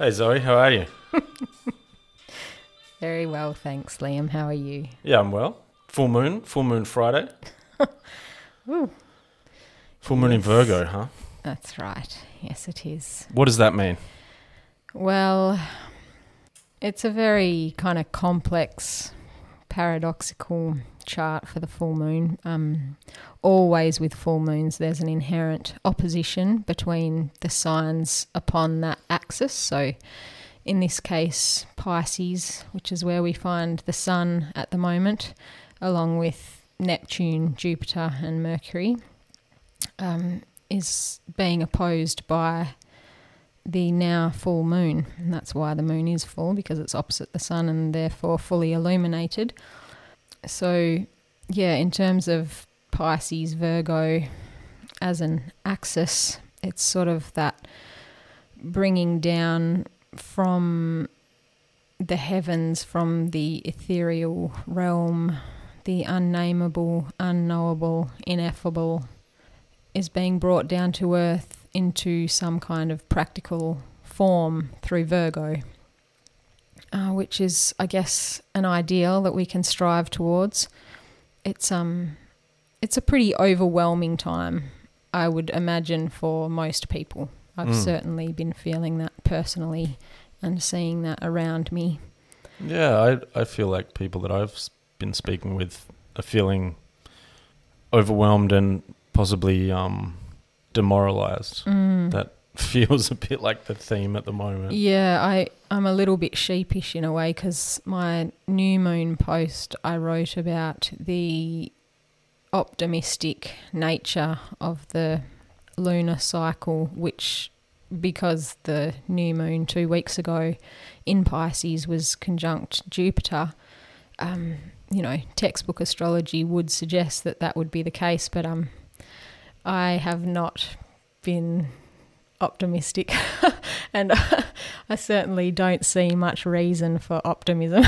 Hey Zoë, how are you? Very well, thanks, Lliam. How are you? Yeah, I'm well. Full moon, full moon Friday. Ooh. Full moon in Yes. Virgo, huh? That's right. Yes, it is. What does that mean? Well, it's a very kind of complex, paradoxical chart for the full moon. Um, always with full moons, there's an inherent opposition between the signs upon that axis. So, in this case, Pisces, which is where we find the Sun at the moment, along with Neptune, Jupiter, and Mercury, um, is being opposed by the now full moon. And that's why the moon is full, because it's opposite the sun and therefore fully illuminated. So, yeah, in terms of Pisces, Virgo as an axis, it's sort of that bringing down from the heavens, from the ethereal realm, the unnameable, unknowable, ineffable, is being brought down to earth into some kind of practical form through Virgo, uh, which is, I guess, an ideal that we can strive towards. It's um, it's a pretty overwhelming time, I would imagine, for most people. I've Mm. certainly been feeling that personally, and seeing that around me. Yeah, I I feel like people that I've been speaking with are feeling overwhelmed and possibly um, demoralized. Mm. That feels a bit like the theme at the moment. Yeah, I, I'm a little bit sheepish in a way because my new moon post I wrote about the optimistic nature of the lunar cycle, which because the new moon two weeks ago in Pisces was conjunct Jupiter, um, you know, textbook astrology would suggest that that would be the case, but um, I have not been optimistic, and I certainly don't see much reason for optimism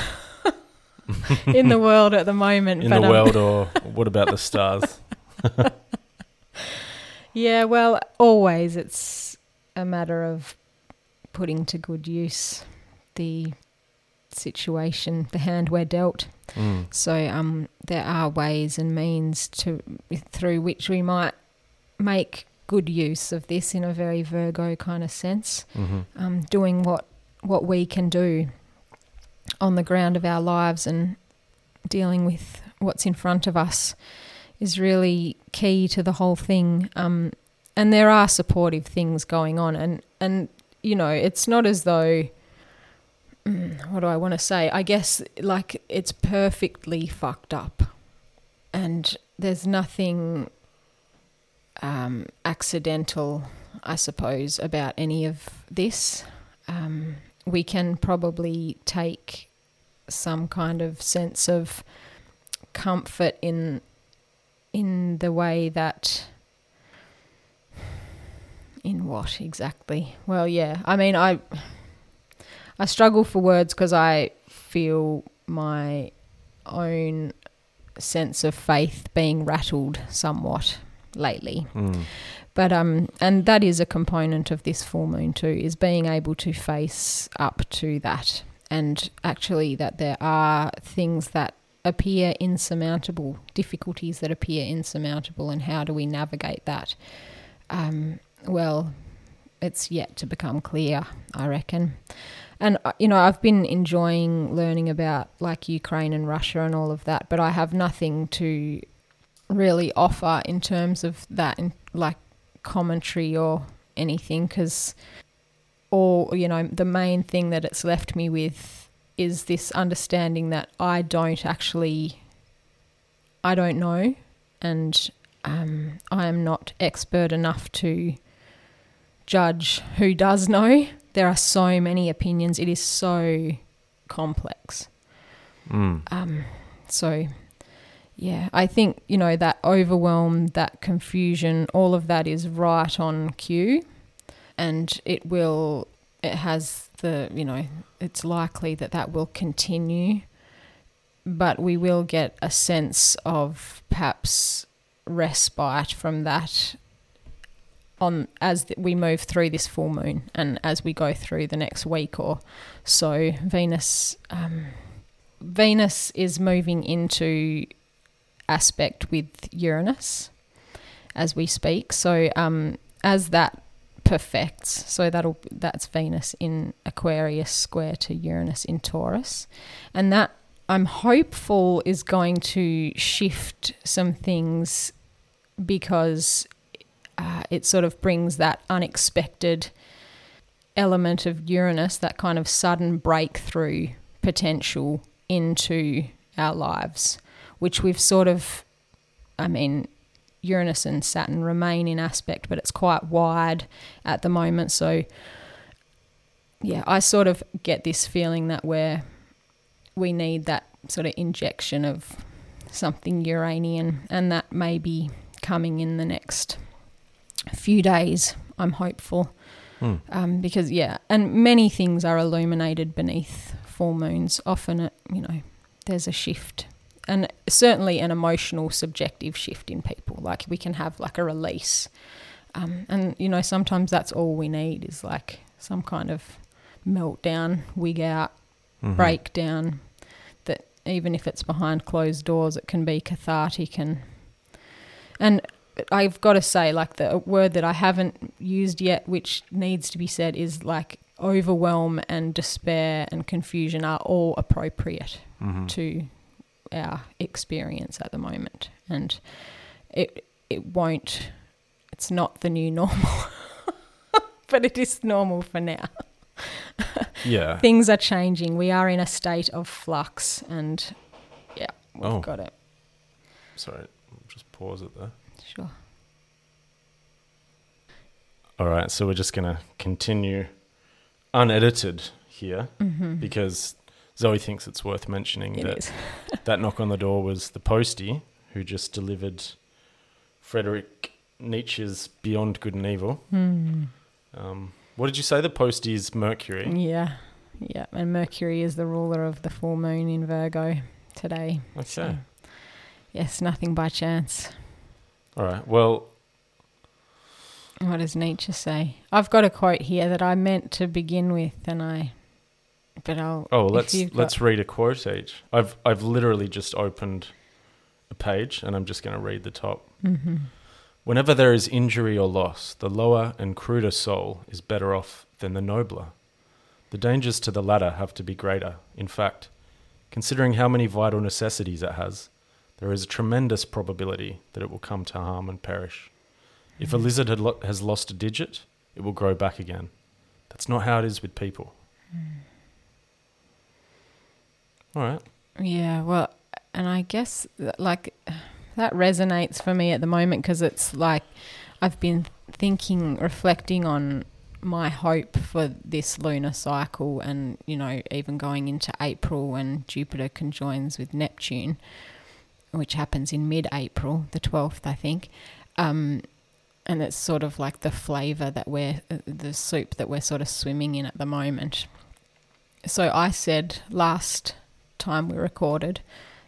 in the world at the moment. In but, the um, world, or what about the stars? Yeah, well, always it's a matter of putting to good use the situation, the hand we're dealt. Mm. So um, there are ways and means to through which we might make good use of this in a very Virgo kind of sense. hmm Um, doing what what we can do on the ground of our lives and dealing with what's in front of us is really key to the whole thing. Um, and there are supportive things going on, and and you know it's not as though mm, what do I want to say? I guess like it's perfectly fucked up, and there's nothing um, accidental, I suppose, about any of this. Um, we can probably take some kind of sense of comfort in in the way that in what exactly well yeah i mean i i struggle for words because i feel my own sense of faith being rattled somewhat lately Mm. but um, and that is a component of this full moon too, is being able to face up to that, and actually that there are things that appear insurmountable, difficulties that appear insurmountable, and how do we navigate that? Um, well, it's yet to become clear, I reckon. And uh, you know, I've been enjoying learning about like Ukraine and Russia and all of that, but I have nothing to really offer in terms of that, in, like commentary or anything, because, or you know, the main thing that it's left me with is this understanding that I don't actually, I don't know, and um, I am not expert enough to judge who does know. There are so many opinions. It is so complex. Mm. Um, so, yeah, I think, you know, that overwhelm, that confusion, all of that is right on cue. And it will, it has the, you know, it's likely that that will continue. But we will get a sense of perhaps respite from that on as we move through this full moon and as we go through the next week or so. Venus, um, Venus is moving into aspect with Uranus as we speak. So um, as that perfects, so that'll that's Venus in Aquarius square to Uranus in Taurus, and that I'm hopeful is going to shift some things because uh, it sort of brings that unexpected element of Uranus, that kind of sudden breakthrough potential into our lives, which we've sort of, I mean, Uranus and Saturn remain in aspect, but it's quite wide at the moment. So, yeah, I sort of get this feeling that we're we need that sort of injection of something Uranian, and that may be coming in the next few days. I'm hopeful. Hmm. Um, because yeah, and many things are illuminated beneath full moons. Often, it, you know, there's a shift, and certainly an emotional, subjective shift in people. Like we can have like a release, um, and you know, sometimes that's all we need is like some kind of meltdown, wig out, Mhm. breakdown. That even if it's behind closed doors, it can be cathartic and and I've got to say, like the word that I haven't used yet, which needs to be said, is like overwhelm and despair and confusion are all appropriate Mhm. to our experience at the moment, and it it won't. It's not the new normal, but it is normal for now. Yeah. Things are changing. We are in a state of flux, and yeah, we've Oh. got it. Sorry, just pause it there. Sure. All right, so we're just going to continue unedited here Mm-hmm. because Zoë thinks it's worth mentioning It that that knock on the door was the postie who just delivered Frederick Nietzsche's Beyond Good and Evil. Hmm. Um, what did you say? The postie is Mercury. Yeah, yeah. And Mercury is the ruler of the full moon in Virgo today. Okay. So, yes, nothing by chance. All right. Well, What does Nietzsche say? I've got a quote here that I meant to begin with, and I, but I'll. oh, let's got- let's read a quote each. I've I've literally just opened a page and I'm just going to read the top. Mhm. Whenever there is injury or loss, the lower and cruder soul is better off than the nobler. The dangers to the latter have to be greater. In fact, considering how many vital necessities it has, there is a tremendous probability that it will come to harm and perish. If a lizard had lo- has lost a digit, it will grow back again. That's not how it is with people. All right. Yeah, well, and I guess like that resonates for me at the moment because it's like I've been thinking, reflecting on my hope for this lunar cycle, and you know, even going into April when Jupiter conjoins with Neptune, which happens in mid-April, the twelfth, I think. Um, and it's sort of like the flavour that we're the soup that we're sort of swimming in at the moment. So I said last time we recorded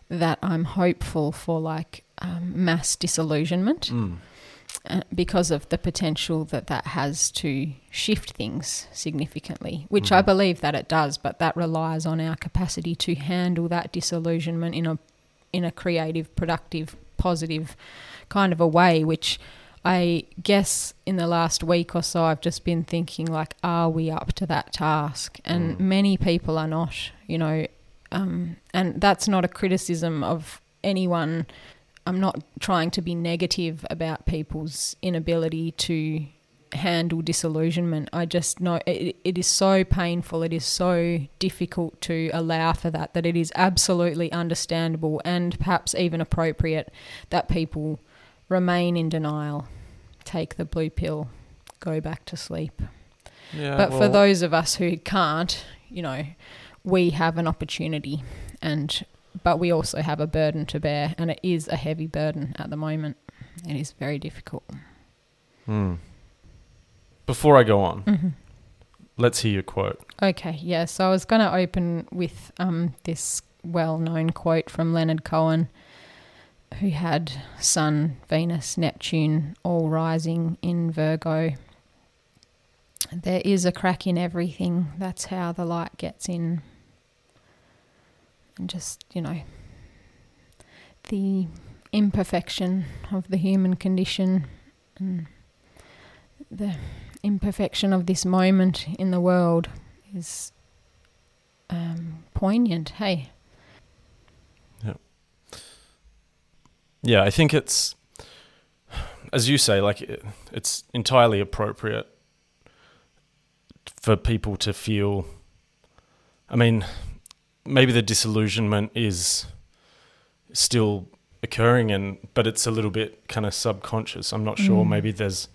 that I'm hopeful for like um, mass disillusionment Mm. uh, because of the potential that that has to shift things significantly, which I Mhm. believe that it does, but that relies on our capacity to handle that disillusionment in a in a creative, productive, positive kind of a way, which I guess in the last week or so I've just been thinking like, are we up to that task? And Mm. many people are not, you know, um, and that's not a criticism of anyone. I'm not trying to be negative about people's inability to handle disillusionment. I just know it, it is so painful. It is so difficult to allow for that, that it is absolutely understandable and perhaps even appropriate that people remain in denial, take the blue pill, go back to sleep. Yeah. But for those of us who can't, you know, we have an opportunity and but we also have a burden to bear and it is a heavy burden at the moment. It is very difficult. Hmm. Before I go on, hmm let's hear your quote. Okay, yeah. So I was going to open with um, this well-known quote from Leonard Cohen, who had Sun, Venus, Neptune all rising in Virgo. There is a crack in everything. That's how the light gets in. And just, you know, the imperfection of the human condition and the imperfection of this moment in the world is um, poignant. Hey, Yeah, Yeah, I think it's, as you say, like it, it's entirely appropriate for people to feel. I mean, maybe the disillusionment is still occurring, and but it's a little bit kind of subconscious. I'm not sure. Mm. Maybe there's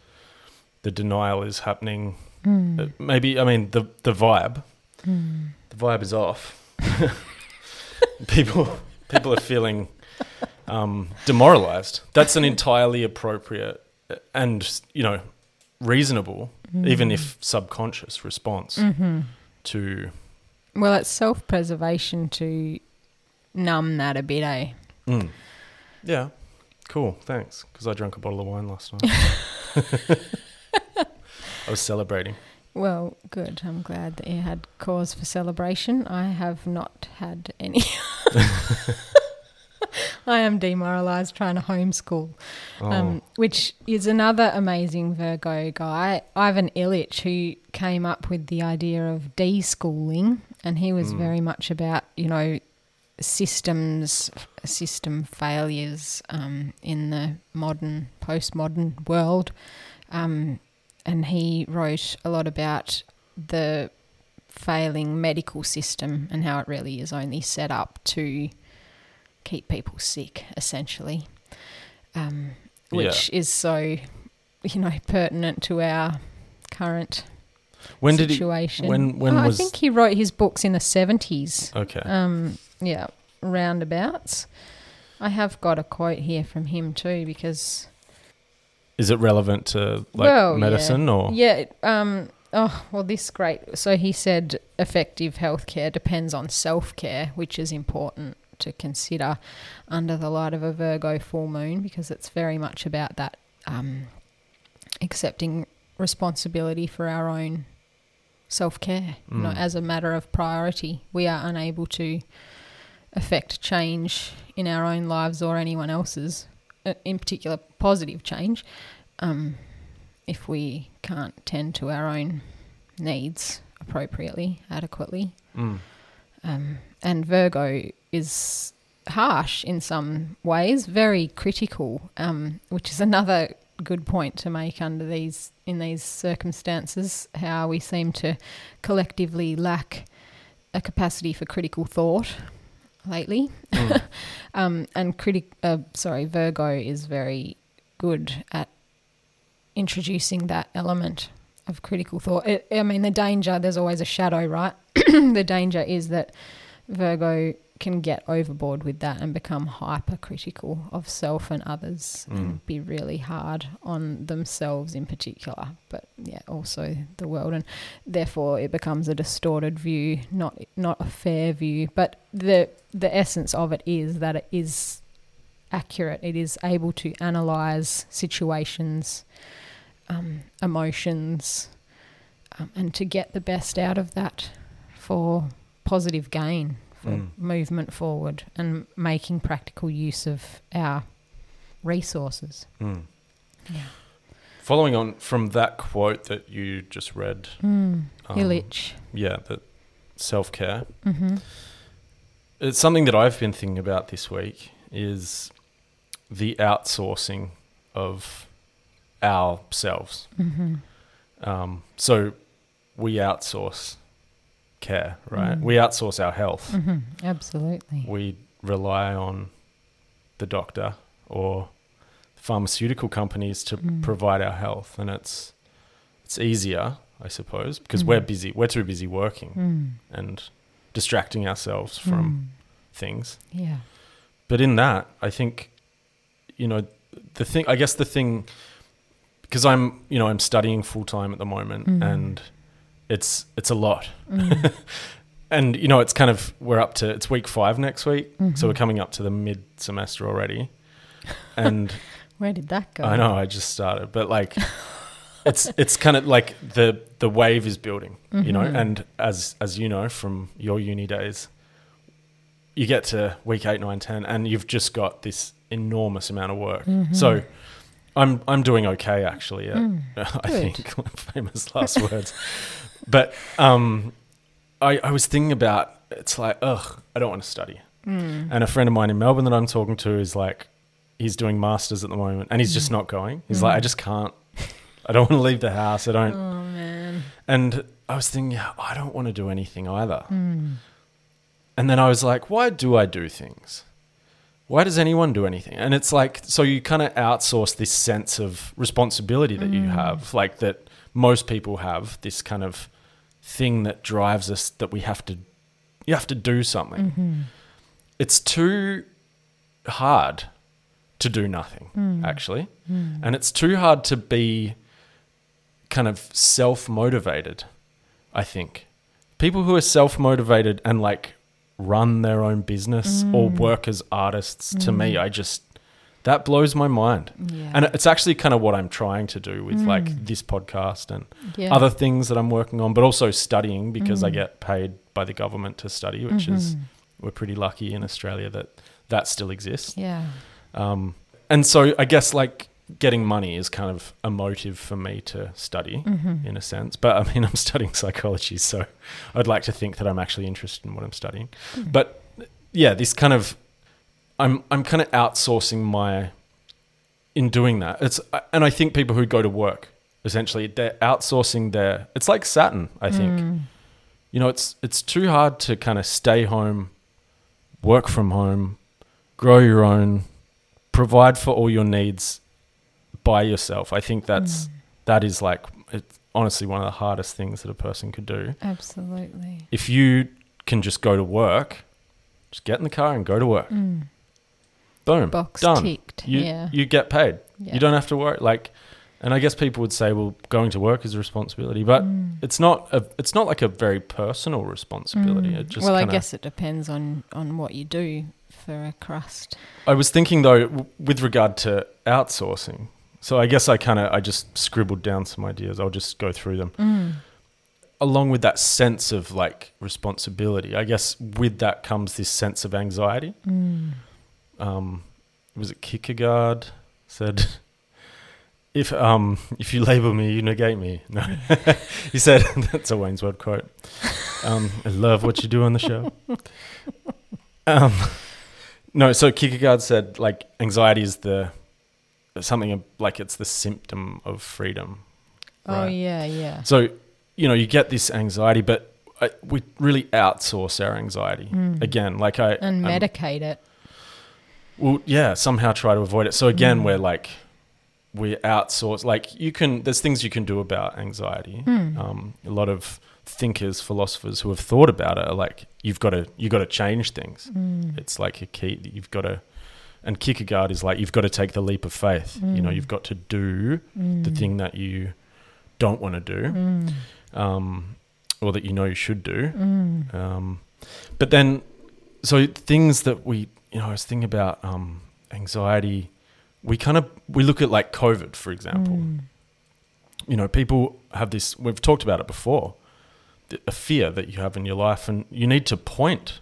the denial is happening. Mm. Uh, Maybe I mean the the vibe. Mm. The vibe is off. people people are feeling um, demoralized. That's an entirely appropriate and you know reasonable, even if subconscious response hmm to. Well, it's self preservation to numb that a bit, eh? Mm. Yeah, cool. Thanks, because I drank a bottle of wine last night. I was celebrating. Well, good. I'm glad that you had cause for celebration. I have not had any. I am demoralized trying to homeschool, Oh, um, which is another amazing Virgo guy, Ivan Illich, who came up with the idea of deschooling, and he was Mm. very much about you know systems, system failures um, in the modern, postmodern world, um, and he wrote a lot about the failing medical system and how it really is only set up to keep people sick, essentially, um, which is so, you know, pertinent to our current when did he? situation. when- when Oh, was- I think he wrote his books in the seventies. Okay. Um, yeah, roundabouts. I have got a quote here from him too because Is it relevant to like Well, yeah. medicine or? yeah, um, oh well, this great. So he said effective healthcare depends on self care, which is important to consider under the light of a Virgo full moon because it's very much about that um, accepting responsibility for our own self care. You know, Mm. as a matter of priority, we are unable to affect change in our own lives or anyone else's, uh, in particular positive change, um, if we can't tend to our own needs appropriately, adequately. Mm. Um, and Virgo is harsh in some ways, very critical, um, which is another good point to make under these in these circumstances. How we seem to collectively lack a capacity for critical thought lately, Mm. um, and critic. Uh, sorry, Virgo is very good at introducing that element of critical thought. It, I mean, the danger. There's always a shadow, right? the danger is that Virgo can get overboard with that and become hypercritical of self and others Mm. and be really hard on themselves in particular, but yeah, also the world, and therefore it becomes a distorted view, not not a fair view. But the the essence of it is that it is accurate. It is able to analyze situations, um, emotions, um, and to get the best out of that for positive gain, for Mm. movement forward, and making practical use of our resources. Mm. Yeah. Following on from that quote that you just read, Mm. um, Illich. yeah, that self care. Mm-hmm. It's something that I've been thinking about this week is the outsourcing of ourselves. Mm-hmm. Um, so we outsource care, right? Mm. We outsource our health. Mm-hmm. Absolutely. We rely on the doctor or pharmaceutical companies to Mm. provide our health, and it's it's easier, I suppose, because Mm. we're busy. We're too busy working Mm. and distracting ourselves from Mm. things. Yeah. But in that, I think, you know, the thing, I guess the thing, because I'm, you know, I'm studying full time at the moment Mm. and it's, it's a lot. Mm. And, you know, it's kind of, we're up to, it's week five next week. So we're Mhm. coming up to the mid semester already. and Where did that go? I know I just started, but like it's it's kind of like the the wave is building, you know, Mhm. and as as you know from your uni days, you get to week eight, nine, ten, and you've just got this enormous amount of work. Mhm. So I'm I'm doing okay actually. Yeah, Mm, I think famous last words, but um, I I was thinking about it's like ugh, I don't want to study. Mm. And a friend of mine in Melbourne that I'm talking to is like, he's doing masters at the moment, and he's just not going. He's like, I Mm. just can't. I don't want to leave the house. I don't. Oh man. And I was thinking, yeah, I don't want to do anything either. Mm. And then I was like, why do I do things? Why does anyone do anything? And it's like, so you kind of outsource this sense of responsibility that you Mm. have, like that most people have, this kind of thing that drives us that we have to, you have to do something. Mhm. It's too hard to do nothing, Mm. actually. Mm. And it's too hard to be kind of self motivated, I think. People who are self motivated and like run their own business or Mm. work as artists, to me, Mm. I just, that blows my mind. Yeah. And it's actually kind of what I'm trying to do with like Mm. this podcast and yeah. other things that I'm working on, but also studying because I Mm. get paid by the government to study, which is, Mhm. we're pretty lucky in Australia that that still exists. yeah. Um, and so I guess like getting money is kind of a motive for me to study Mhm. in a sense. But I mean, I'm studying psychology, so I'd like to think that I'm actually interested in what I'm studying. Mm. But yeah, this kind of I'm I'm kind of outsourcing my in doing that. It's and I think people who go to work essentially they're outsourcing their. It's like Saturn, I think. Mm. You know, it's it's too hard to kind of stay home, work from home, grow your own, provide for all your needs by yourself. I think that's Mm. that is like it's honestly one of the hardest things that a person could do. Absolutely. If you can just go to work, just get in the car and go to work. Mm. Boom. Box done. ticked. You yeah. you get paid. yeah. You don't have to worry like and I guess people would say well going to work is a responsibility, but Mm. it's not a it's not like a very personal responsibility. Mm. It just well, I guess it depends on on what you do for a crust. I was thinking though, w- with regard to outsourcing. So I guess I kind of I just scribbled down some ideas. I'll just go through them. Mm. Along with that sense of like responsibility, I guess with that comes this sense of anxiety. Um, was it Kierkegaard said, "If um if you label me, you negate me." No, he said that's a Wayne's World quote. Um, I love what you do on the show. Um, no, so Kierkegaard said like anxiety is the something like it's the symptom of freedom. Oh yeah, yeah. So you know you get this anxiety, but I, we really outsource our anxiety Mm. again. Like I And I'm- medicate it. Well, yeah, somehow try to avoid it. So again, Mm. we're like we outsource. Like you can, there's things you can do about anxiety. Mm. Um, a lot of thinkers, philosophers who have thought about it are like, you've got to, you've got to change things. Mm. It's like a key. That you've got to, and Kierkegaard is like, you've got to take the leap of faith. You know, you've got to do the thing that you don't want to do, Mm. um, or that you know you should do. Mm. Um, but then, so things that we, you know, I was thinking about um, anxiety. We kind of we look at like COVID, for example. Mm. You know, people have this. We've talked about it before. A fear that you have in your life, and you need to point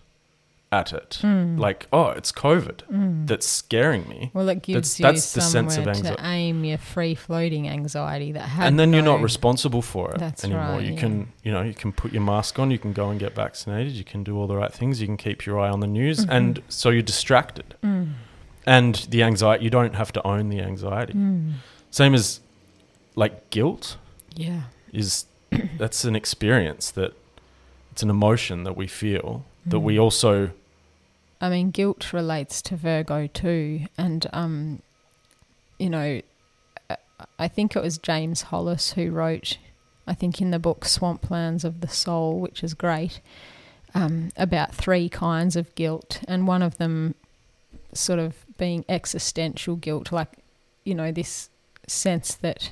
at it, Mm. like, "Oh, it's COVID Mm. that's scaring me." Well, it gives That's- you that's the sense somewhere of to aim your free-floating anxiety that had and then you're not responsible for it That's anymore. right, you yeah. can, you know, you can put your mask on, you can go and get vaccinated, you can do all the right things, you can keep your eye on the news, Mhm. and so you're distracted. Mm. And the anxiety, you don't have to own the anxiety. Mm. Same as like guilt Yeah. is that's an experience that it's an emotion that we feel that we also I mean, guilt relates to Virgo too, and um, you know, I- I think it was James Hollis who wrote, I think in the book Swamplands of the Soul, which is great, um, about three kinds of guilt, and one of them, sort of being existential guilt, like you know this sense that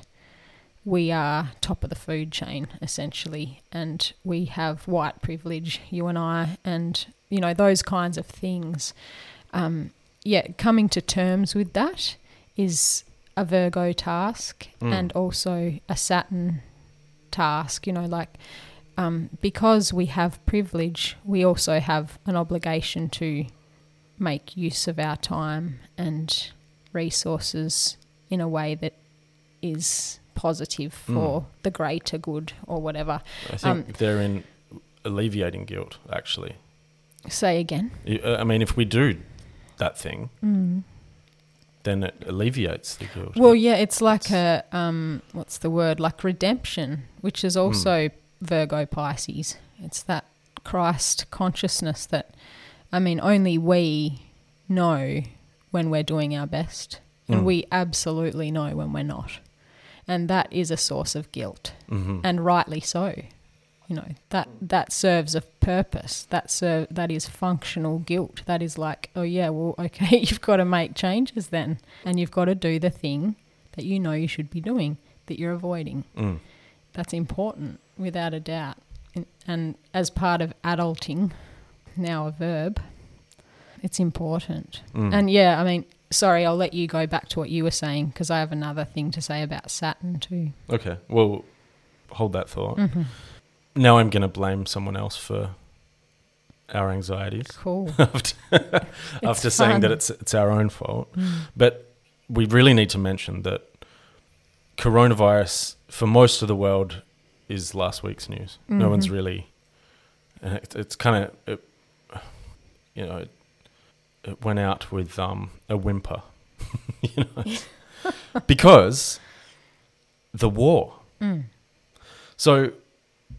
we are top of the food chain essentially, and we have white privilege, you and I, and you know those kinds of things. Um, yeah, coming to terms with that is a Virgo task Mm. and also a Saturn task. You know, like um, because we have privilege, we also have an obligation to make use of our time and resources in a way that is positive for Mm. the greater good or whatever. I think Um, they're in alleviating guilt, actually. Say again. Uh, I mean, if we do that thing, Mm. then it alleviates the guilt. Well, yeah, it's like a um, what's the word? Like redemption, which is also Virgo Pisces. It's that Christ consciousness that, I mean, only we know when we're doing our best, and Mm. we absolutely know when we're not, and that is a source of guilt, Mhm. and rightly so. You know that that serves a purpose. That serve that is functional guilt. That is like, oh yeah, well, okay, you've got to make changes then, and you've got to do the thing that you know you should be doing that you're avoiding. Mm. That's important, without a doubt. And, and as part of adulting, now a verb, it's important. Mm. And yeah, I mean, sorry, I'll let you go back to what you were saying because I have another thing to say about Saturn too. Okay, well, hold that thought. Mm-hmm. Now I'm going to blame someone else for our anxieties Cool. after, after saying that it's it's our own fault. Mm. But we really need to mention that coronavirus for most of the world is last week's news. No one's Mhm. really. And it, it's kind of, it, you know, it went out with um, a whimper, you know, because the war. Mm. So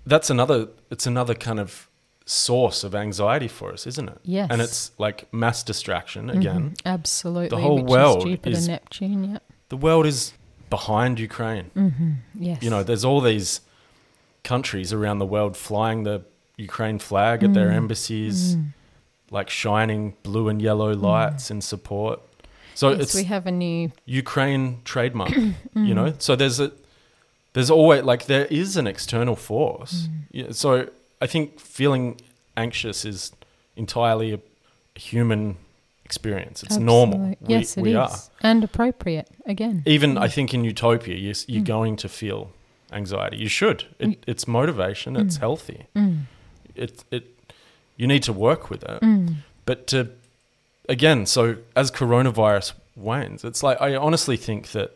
that's another. It's another kind of source of anxiety for us, isn't it? Yes. And it's like mass distraction again. Mhm. Absolutely. whole which world is Jupiter, is- Neptune. Yep. The world is behind Ukraine. Mm-hmm. Yes. You know, there's all these countries around the world flying the Ukraine flag at their Mm. embassies, Mm. Like shining blue and yellow lights in support. So yes, it's we have a new. Ukraine trademark, Mm. you know. So there's a there's always like there is an external force. Mm. Yeah, so I think feeling anxious is entirely a, human experience. It's normal. Yes, we, it we is, are. and appropriate again. Even I think in utopia, you, you're, Mm. going to feel anxiety. You should. It, it's motivation. It's Mm. healthy. Mm. It it you need to work with it. Mm. But to again, so as coronavirus wanes, it's like I honestly think that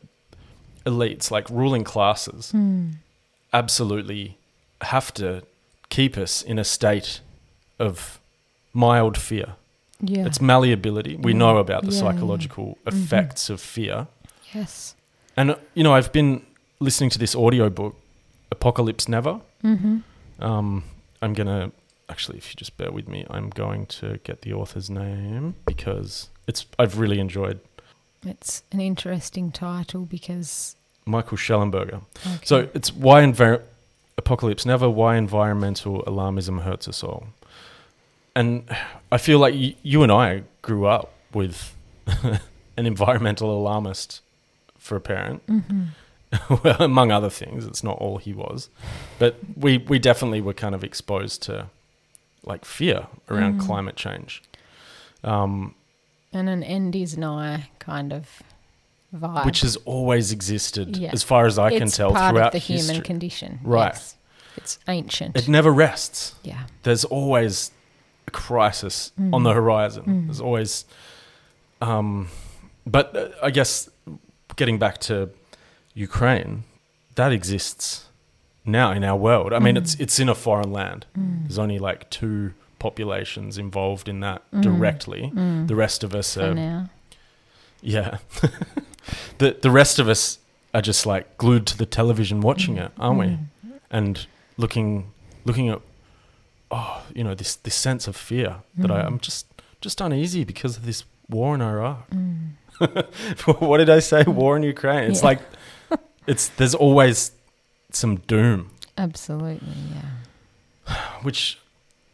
elites, like ruling classes, Mm. absolutely have to keep us in a state of mild fear. Yeah. It's malleability. We Yeah. know about the Yeah, yeah. psychological Mhm. effects of fear. yes. And, uh, you know, I've been listening to this audiobook, Apocalypse Never. Mm-hmm. Um, I'm going to, actually, if you just bear with me, I'm going to get the author's name because it's I've really enjoyed It's an interesting title because. Michael Shellenberger. Okay. So it's why envir- Apocalypse Never, why environmental alarmism hurts us all. And I feel like y- you and I grew up with an environmental alarmist for a parent. hmm well, among other things, it's not all he was, but we we definitely were kind of exposed to like fear around Mm. climate change, um, and an end is nigh kind of vibe. which has always existed, Yeah. as far as I can tell, part throughout of the history. human condition. Right. Yes. It's ancient. It never rests. yeah. There's always a crisis Mm. on the horizon. Mm. There's always, um, but uh, I guess getting back to Ukraine, that exists now in our world. I mean, Mm. it's it's in a foreign land. Mm. There's only like two populations involved in that Mm. directly. Mm. The rest of us For are, now. yeah. the the rest of us are just like glued to the television watching it, aren't we? Mm. And looking looking at oh, you know, this this sense of fear that I, Mm. I'm just just uneasy because of this war in Iraq. Mm. what did I say? War in Ukraine. It's Yeah. like it's there's always some doom, Absolutely, yeah. which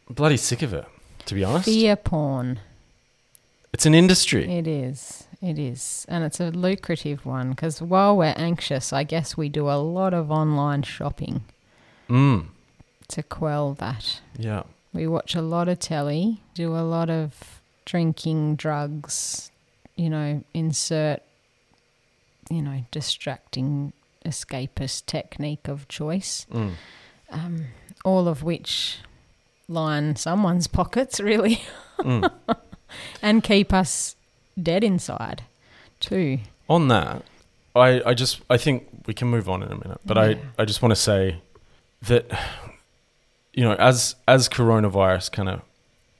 I'm bloody sick of it, to be honest. Fear porn. It's an industry. It is. It is. And it's a lucrative one because while we're anxious, I guess we do a lot of online shopping Mm. to quell that. Yeah. We watch a lot of telly, do a lot of drinking, drugs, you know, insert, you know, distracting escapist technique of choice, Mm. um, all of which line someone's pockets, really, Mm. and keep us dead inside, too. On that, I, I just I think we can move on in a minute, but Yeah. I, I just want to say that you know as as coronavirus kind of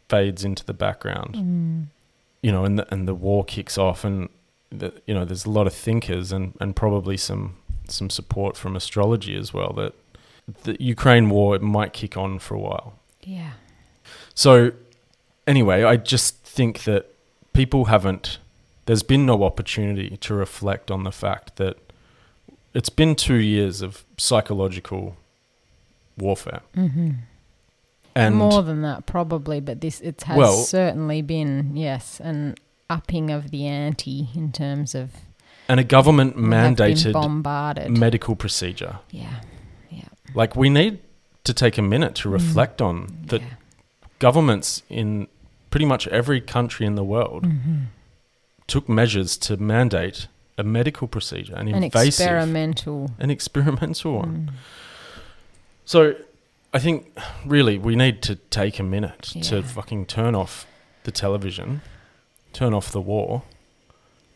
fades into the background, Mm. you know, and the, and the war kicks off, and the, you know, there's a lot of thinkers and, and probably some some support from astrology as well that the Ukraine war it might kick on for a while. Yeah. So anyway, I just think that people haven't. There's been no opportunity to reflect on the fact that it's been two years of psychological warfare, hmm and More than that, probably, but this it has Well- certainly been yes an upping of the ante in terms of and a government we have been mandated bombarded. medical procedure. yeah, yeah. Like we need to take a minute to Mm. reflect on that yeah. governments in pretty much every country in the world Mhm. took measures to mandate a medical procedure, an, an invasive, experimental an experimental one. Mm. So I think really we need to take a minute to fucking turn off the television, turn off the war,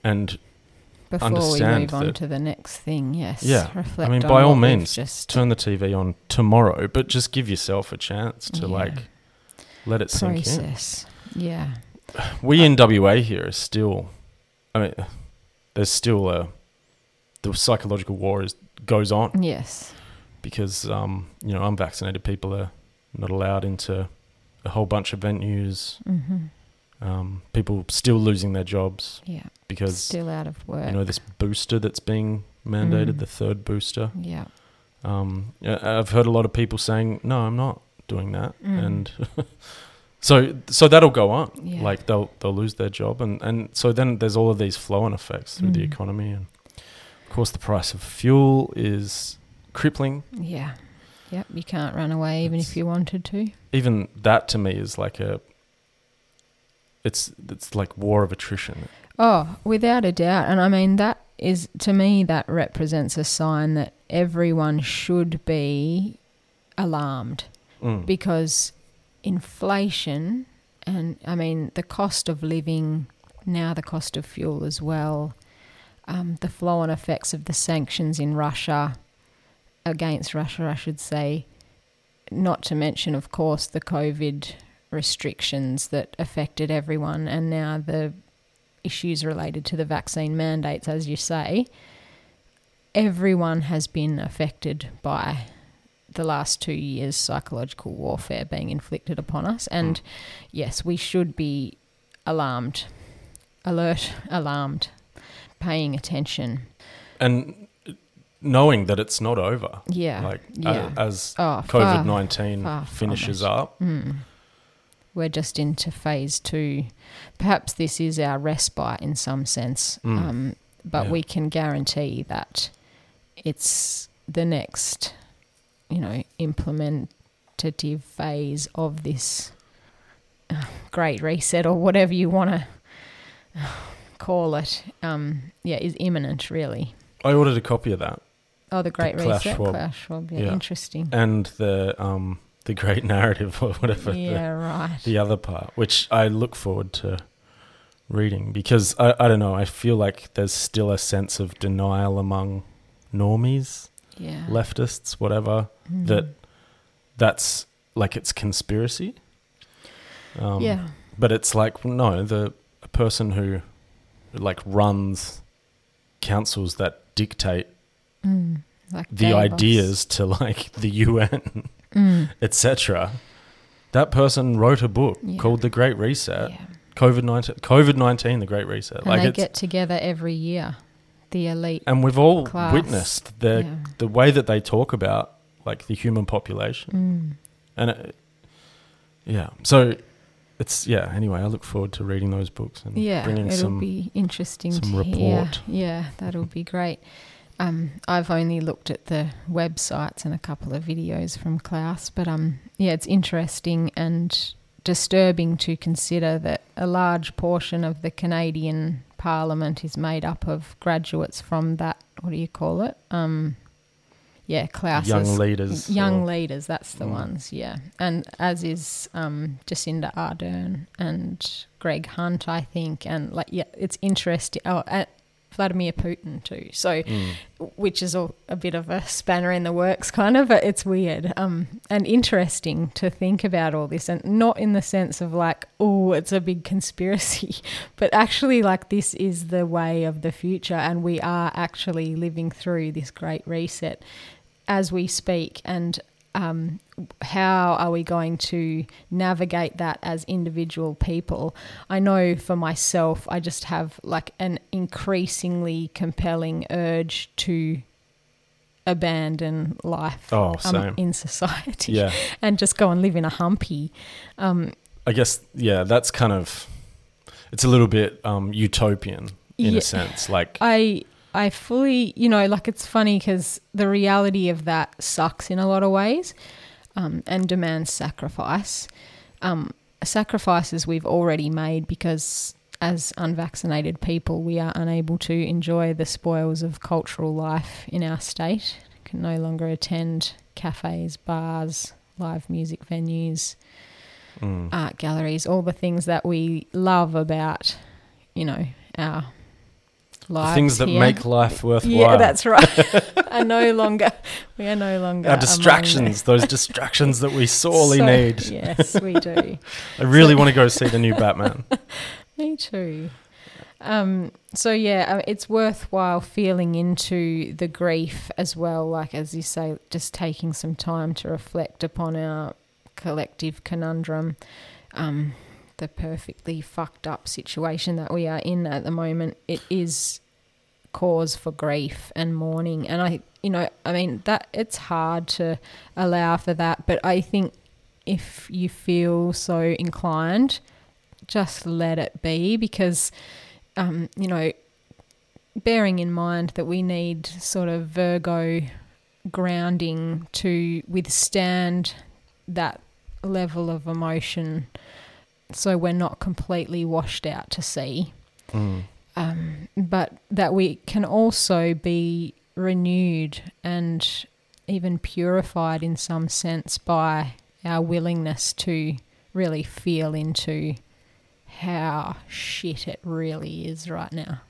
and before we move on to the next thing. Yes, Yeah. Reflect mean, on by all means, just turn the TV on tomorrow, but just give yourself a chance to Yeah. like let it sink in. process. Yeah, We in WA here are still, I mean, there's still a the psychological war is goes on yes, because um, you know unvaccinated people are not allowed into a whole bunch of venues. hmm Um, people still losing their jobs yeah. because Still out of work. you know this booster that's being mandated, Mm. the third booster. yeah, Um, I've heard a lot of people saying, "No, I'm not doing that," Mm. and so so that'll go on. Yeah. Like they'll they'll lose their job, and and so then there's all of these flow-on effects through the Mm. economy, and of course the price of fuel is crippling. yeah, yep. You can't run away even It's- if you wanted to. Even that to me is like a it's it's like war of attrition. Oh, without a doubt. And I mean, that is, to me, that represents a sign that everyone should be alarmed Mm. because inflation and, I mean, the cost of living, now the cost of fuel as well, um, the flow on effects of the sanctions in Russia, against Russia, I should say, not to mention, of course, the COVID restrictions that affected everyone, and now the issues related to the vaccine mandates, as you say, everyone has been affected by the last two years' psychological warfare being inflicted upon us. And yes, we should be alarmed, alert, alarmed, paying attention. and knowing that it's not over. Yeah. Like yeah. a- as oh, COVID nineteen far from finishes up, Mm. We're just into phase two. Perhaps this is our respite in some sense, Mm. um, but Yeah. we can guarantee that it's the next, you know, implementative phase of this uh, great reset or whatever you want to call it. Um, yeah, is imminent, really. I ordered a copy of that Oh, the Great Klaus Reset, Schwab. Schwab. Yeah, Yeah. interesting. and the um the great narrative or whatever the- yeah, right. the other part, which I look forward to reading because I, I don't know, I feel like there's still a sense of denial among normies, yeah. leftists, whatever, Mm. that that's like it's conspiracy. Um, yeah. But it's like, no, the a person who like runs councils that dictate Mm. Like the ideas to like the UN, Mm. etc. That person wrote a book Yeah. called The Great Reset. yeah. COVID nineteen, COVID nineteen, the Great Reset. And like they get together every year, the elite. and we've all class. witnessed the yeah. the way that they talk about like the human population, Mm. and it, yeah, so it's yeah. Anyway, I look forward to reading those books and Yeah, bringing it'll some. be interesting some to hear. report. Yeah, that'll be great. Um, I've only looked at the websites and a couple of videos from Klaus, but um, yeah, it's interesting and disturbing to consider that a large portion of the Canadian parliament is made up of graduates from that. What do you call it? Um, yeah, classes. Young leaders. Young or- leaders, that's the Mm. ones, yeah. And as is um, Jacinda Ardern and Greg Hunt, I think. And like, yeah, it's interesting. Oh, Vladimir Putin too. So, Mm. which is a, a bit of a spanner in the works, kind of, but it's weird um, and interesting to think about all this. And not in the sense of like, oh, it's a big conspiracy, but actually, like, this is the way of the future. And we are actually living through this great reset as we speak. And um, how are we going to navigate that as individual people? I know for myself, I just have like an increasingly compelling urge to abandon life Oh, um, in society yeah. and just go and live in a humpy. Um, I guess yeah, that's kind of it's a little bit um, utopian in Yeah. a sense. Like I I fully, you know, like it's funny because the reality of that sucks in a lot of ways um, and demands sacrifice. Um, sacrifices we've already made because as unvaccinated people, we are unable to enjoy the spoils of cultural life in our state. We Can no longer attend cafes, bars, live music venues, mm, art galleries, all the things that we love about, you know, our lives. things that here. make life worthwhile. Yeah, that's right. are no longer we are no longer our distractions, those distractions that we sorely So- need. Yes, we do. I really So- want to go see the new Batman. Me too. Um, so yeah, uh, it's worthwhile feeling into the grief as well. Like as you say, just taking some time to reflect upon our collective conundrum, um, the perfectly fucked up situation that we are in at the moment. It is cause for grief and mourning, and I, you know, I mean that it's hard to allow for that, but I think if you feel so inclined just let it be because, um, you know, bearing in mind that we need sort of Virgo grounding to withstand that level of emotion so we're not completely washed out to sea. Mm. Um, but that we can also be renewed and even purified in some sense by our willingness to really feel into how shit it really is right now.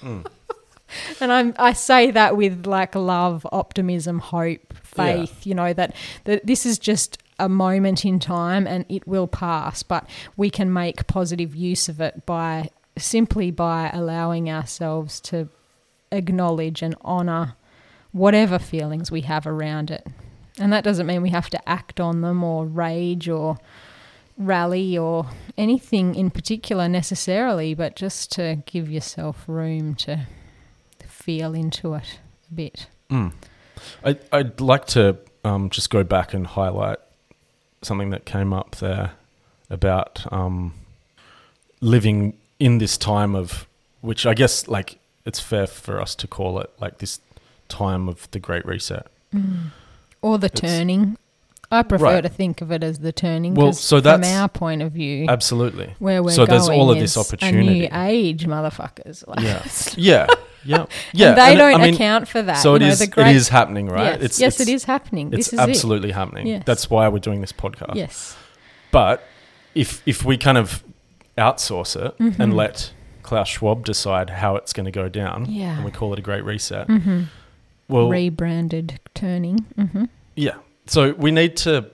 Mm. And I'm, I say that with like love, optimism, hope, faith, you know, that, that this is just a moment in time and it will pass, but we can make positive use of it by simply by allowing ourselves to acknowledge and honor whatever feelings we have around it. And that doesn't mean we have to act on them or rage or rally or anything in particular necessarily, but just to give yourself room to feel into it a bit. Mm. I, I'd like to um, just go back and highlight something that came up there about um, living in this time of, which I guess like it's fair for us to call it like this time of the Great Reset. Or the It's- turning. I prefer Right. to think of it as the turning. Well, so that's from our point of view, Absolutely. where we're so going there's all of this opportunity. A new age, motherfuckers. Like, Yeah. Yeah. Yeah. Yeah. and they and, don't I mean, account for that. So it know, is. great, it is happening, right? Yes, It's, yes it's, it is happening. It's is absolutely happening. Yes. That's why we're doing this podcast. Yes. But if if we kind of outsource it Mhm. and let Klaus Schwab decide how it's going to go down, Yeah. and we call it a great reset, hmm well, Rebranded turning. hmm yeah. So we need to.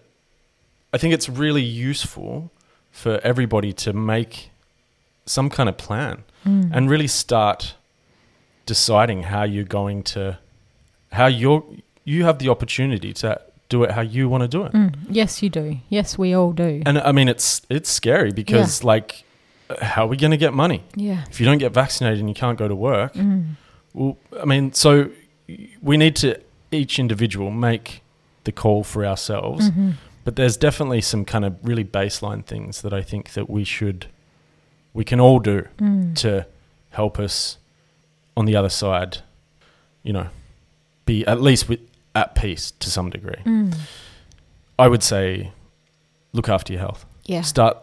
I think it's really useful for everybody to make some kind of plan Mm. and really start deciding how you're going to, how you're you have the opportunity to do it how you want to do it. Mm. Yes, you do. Yes, we all do. And I mean, it's it's scary because like, how are we going to get money yeah. if you don't get vaccinated and you can't go to work? Mm. Well, I mean, so we need to each individual make the call for ourselves. hmm But there's definitely some kind of really baseline things that I think that we should, we can all do Mm. to help us on the other side, you know, be at least with, at peace to some degree. Mm. I would say look after your health. Yeah. Start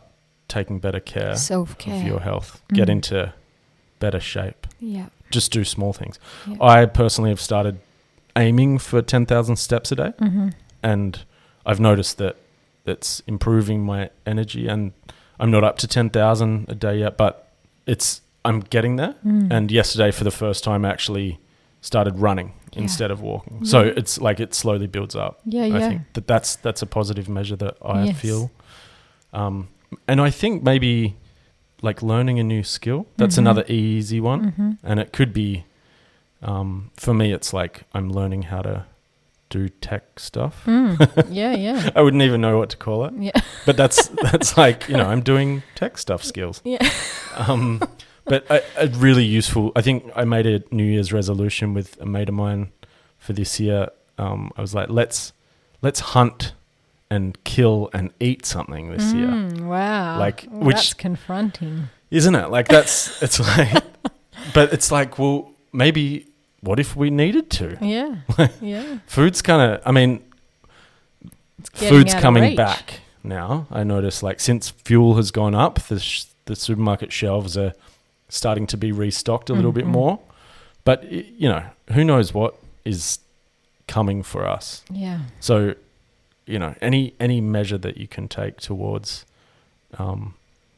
taking better care Self of your health. Get Mm. into better shape. Yeah. Just do small things. Yeah. I personally have started aiming for 10,000 steps a day, Mm-hmm. and I've noticed that it's improving my energy. And I'm not up to 10,000 a day yet, but it's I'm getting there. Mm. And yesterday, for the first time, I actually started running Yeah. instead of walking. So it's like it slowly builds up. yeah, I yeah. think that that's that's a positive measure that I Yes. feel. Um, and I think maybe like learning a new skill. That's Mhm. another easy one, Mm-hmm. and it could be. Um, for me, it's like I'm learning how to do tech stuff. Mm. Yeah, yeah. I wouldn't even know what to call it, Yeah. but that's that's like you know I'm doing tech stuff skills. Yeah. Um, but a, a really useful. I think I made a New Year's resolution with a mate of mine for this year. Um, I was like, let's let's hunt and kill and eat something this year, Mm, wow. Like, Well, which- that's confronting. isn't it? Like that's it's like, but it's like, well, maybe what if we needed to? Yeah. yeah. Food's kind of. I mean, food's coming back now. I notice, like, since fuel has gone up, the sh- the supermarket shelves are starting to be restocked a little bit Mhm. more. But you know, who knows what is coming for us? Yeah. So, you know, any any measure that you can take towards, um,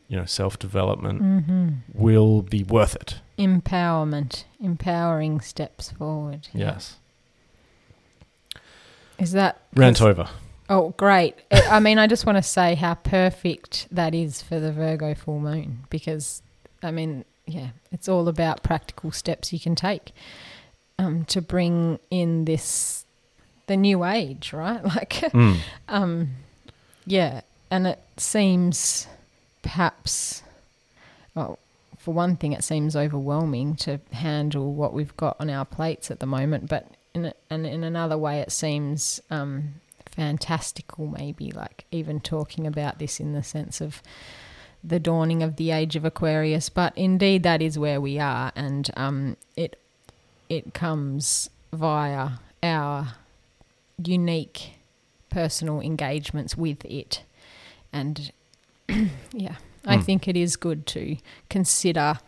you know, self development Mm-hmm. will be worth it. Empowerment, empowering steps forward. Yes. Is that Rant over. Oh, great. I mean, I just want to say how perfect that is for the Virgo full moon because, I mean, yeah, it's all about practical steps you can take um, to bring in this, the new age, right? Like, Mm. um, yeah, and it seems perhaps, well, for one thing, it seems overwhelming to handle what we've got on our plates at the moment, but in a, and in another way, it seems um, fantastical. Maybe like even talking about this in the sense of the dawning of the age of Aquarius, but indeed that is where we are, and um, it it comes via our unique personal engagements with it. And yeah, I Mm. think it is good to consider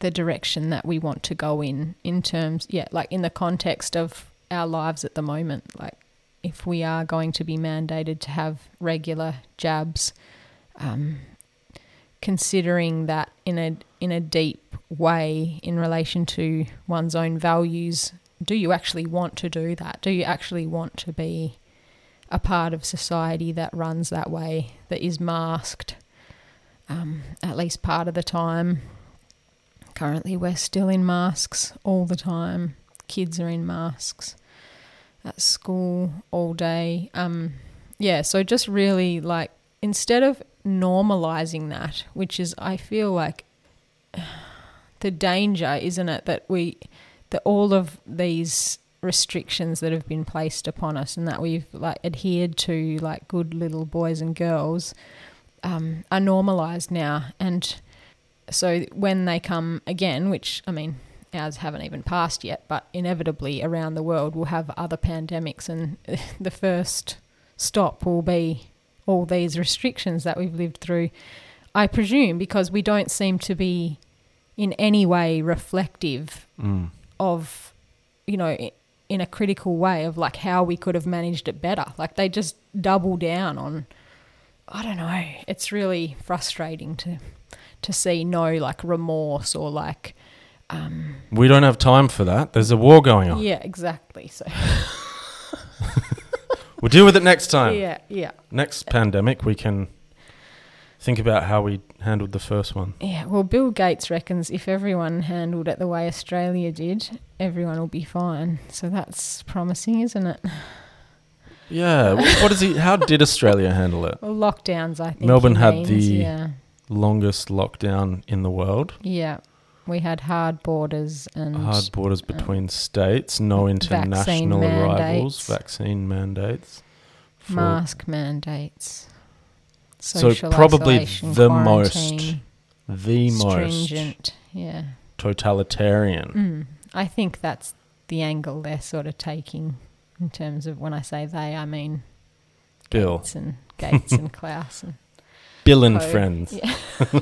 the direction that we want to go in, in terms, yeah, like in the context of our lives at the moment. Like, if we are going to be mandated to have regular jabs, um, considering that in a in a deep way in relation to one's own values do you actually want to do that? Do you actually want to be a part of society that runs that way that is masked um, at least part of the time? Currently we're still in masks all the time. Kids are in masks at school all day. Um, yeah so just really like instead of normalizing that, which is, I feel like the danger, isn't it, that we, that all of these restrictions that have been placed upon us and that we've like adhered to, like good little boys and girls, um, are normalized now. And so when they come again, which I mean, ours haven't even passed yet, but inevitably around the world we'll have other pandemics, and the first stop will be all these restrictions that we've lived through. I presume because we don't seem to be in any way reflective Mm. of, you know, in a critical way of like how we could have managed it better. Like they just double down on, I don't know. It's really frustrating to to see no like remorse or like, um, We don't have time for that. There's a war going on. yeah, exactly. So We'll deal with it next time. yeah, yeah. Next pandemic, we can think about how we handled the first one. Yeah, well, Bill Gates reckons if everyone handled it the way Australia did, everyone will be fine. So that's promising, isn't it? Yeah. wh- what is he? How did Australia handle it? Well, lockdowns, I think. Melbourne had means, the- yeah, Longest lockdown in the world. yeah. We had hard borders and Hard borders between states. No vaccine international arrivals. mandates. Vaccine mandates. mask mandates. So probably the most the most stringent. Yeah, totalitarian. mm. I think that's the angle they're sort of taking in terms of when I say they, I mean Bill. Gates and Gates and Klaus and Bill and friends. yeah.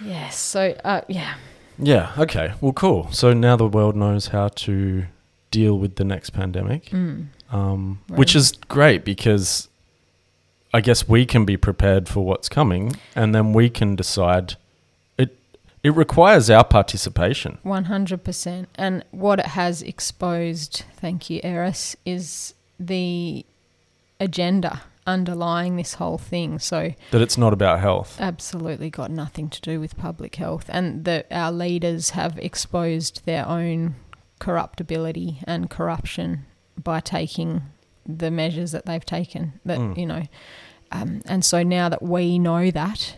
Yes. So, uh, yeah. Yeah. Okay. Well, cool. So now the world knows how to deal with the next pandemic, Mm. um, Right. which is great because I guess we can be prepared for what's coming, and then we can decide. It it requires our participation. 100%. And what it has exposed, thank you, Eris, is the agenda underlying this whole thing. So, That it's not about health. absolutely got nothing to do with public health. And that our leaders have exposed their own corruptibility and corruption by taking the measures that they've taken. That, Mm. you know, um, and so now that we know that,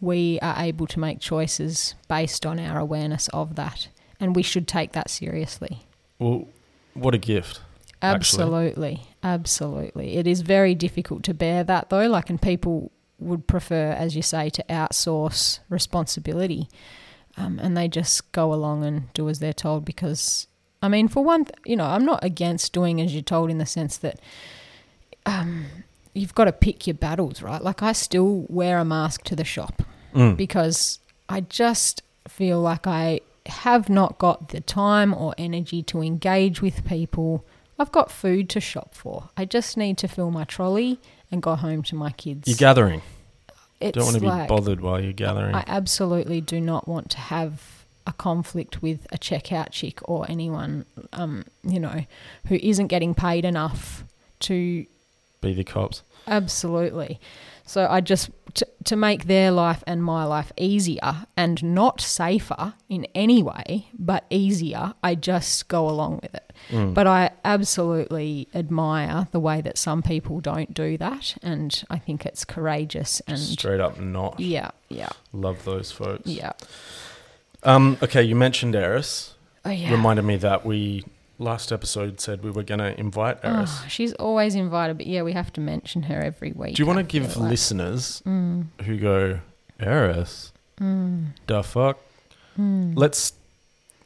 we are able to make choices based on our awareness of that. And we should take that seriously. Well, what a gift. Absolutely. Absolutely. It is very difficult to bear that though. Like, and people would prefer, as you say, to outsource responsibility. Um, and they just go along and do as they're told because, I mean, for one, th- you know, I'm not against doing as you're told in the sense that um, you've got to pick your battles, right? Like, I still wear a mask to the shop Mm. because I just feel like I have not got the time or energy to engage with people. I've got food to shop for. I just need to fill my trolley and go home to my kids. You're gathering. it's Don't want to be like, bothered while you're gathering. I absolutely do not want to have a conflict with a checkout chick or anyone, um, you know, who isn't getting paid enough to be the cops. Absolutely. So I just to, to make their life and my life easier and not safer in any way, but easier, I just go along with it. Mm. But I absolutely admire the way that some people don't do that, and I think it's courageous and Straight up not. yeah, yeah, Love those folks. yeah. Um, okay, you mentioned Eris. Oh yeah. Reminded me that we last episode said we were going to invite Eris. Oh, she's always invited, but yeah, we have to mention her every week. Do you want to give like. listeners Mm, who go, Eris, mm, the fuck? mm. Let's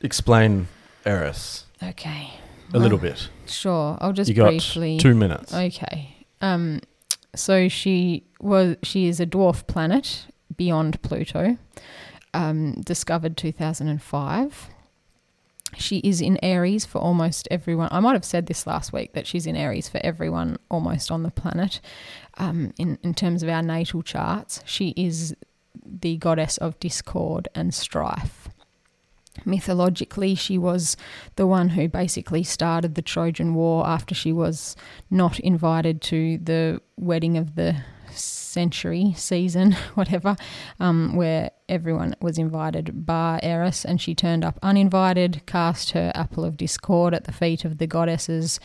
explain Eris Okay. a little bit. Sure. I'll just You got briefly. two minutes. Okay. Um, so she was she is a dwarf planet beyond Pluto, um, discovered 2005. She is in Aries for almost everyone. I might have said this last week that she's in Aries for everyone almost on the planet. Um, in in terms of our natal charts, she is the goddess of discord and strife. Mythologically, she was the one who basically started the Trojan War after she was not invited to the wedding of the century season, whatever, um, where everyone was invited bar Eris, and she turned up uninvited, cast her apple of discord at the feet of the goddesses,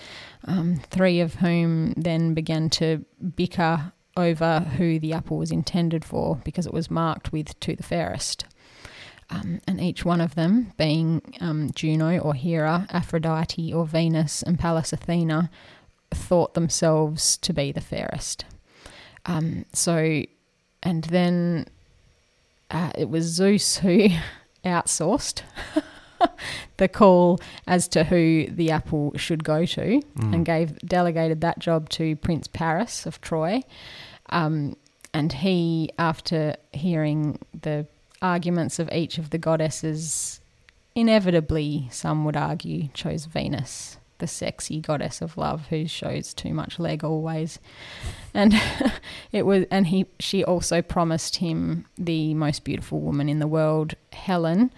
um, three of whom then began to bicker over who the apple was intended for because it was marked with to the fairest. Um, and each one of them, being um, Juno or Hera, Aphrodite or Venus, and Pallas Athena, thought themselves to be the fairest. Um, so, and then uh, it was Zeus who outsourced the call as to who the apple should go to, Mm. and gave delegated that job to Prince Paris of Troy. Um, and he, after hearing the arguments of each of the goddesses, inevitably, some would argue, chose Venus, the sexy goddess of love who shows too much leg always. And it was and he she also promised him the most beautiful woman in the world, Helen,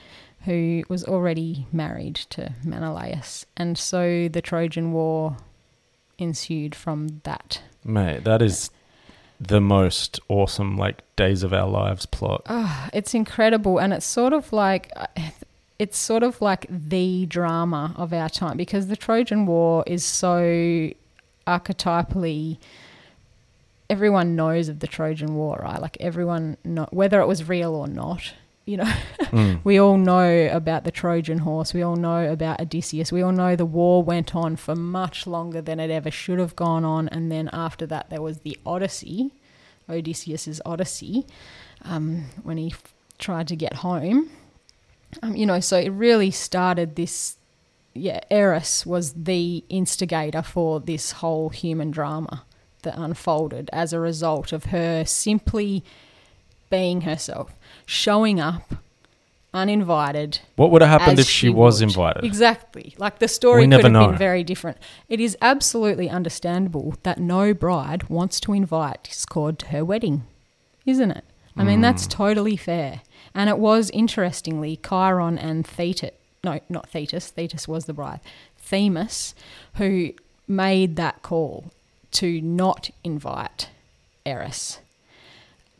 who was already married to Menelaus. And so the Trojan War ensued from that. Mate, that is the most awesome, like, Days of Our Lives plot. Oh, it's incredible, and it's sort of like uh, it's sort of like the drama of our time because the Trojan War is so archetypally. Everyone knows of the Trojan War, right? Like everyone, know, whether it was real or not, you know, Mm. we all know about the Trojan horse. We all know about Odysseus. We all know the war went on for much longer than it ever should have gone on. And then after that, there was the Odyssey, Odysseus's Odyssey, um, when he f- tried to get home. Um, you know, so it really started this. Yeah, Eris was the instigator for this whole human drama that unfolded as a result of her simply being herself, showing up uninvited. What would have happened if she, was would. invited? Exactly. Like the story could have know. been very different. It is absolutely understandable that no bride wants to invite discord to her wedding, isn't it? I mean, that's Mm. totally fair. And it was interestingly Chiron and Thetis, no, not Thetis, Thetis was the bride, Themis, who made that call to not invite Eris.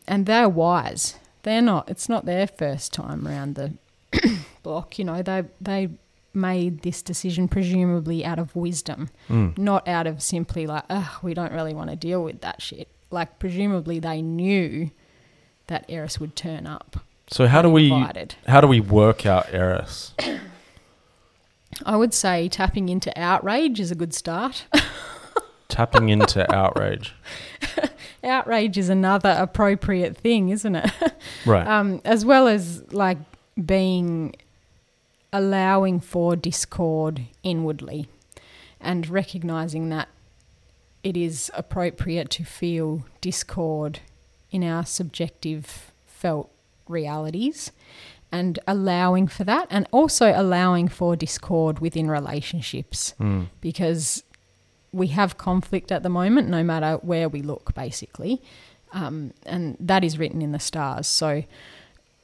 And they're wise. They're not, it's not their first time around the block, you know, they, they made this decision presumably out of wisdom, Mm. not out of simply like, ugh, we don't really want to deal with that shit. Like, presumably they knew that Eris would turn up. So how do we uninvited. how do we work out Eris? I would say tapping into outrage is a good start. Tapping into outrage. outrage is another appropriate thing, isn't it? Right. um, as well as like being allowing for discord inwardly and recognizing that it is appropriate to feel discord in our subjective felt realities and allowing for that and also allowing for discord within relationships Mm. because we have conflict at the moment, no matter where we look, basically. Um, and that is written in the stars. So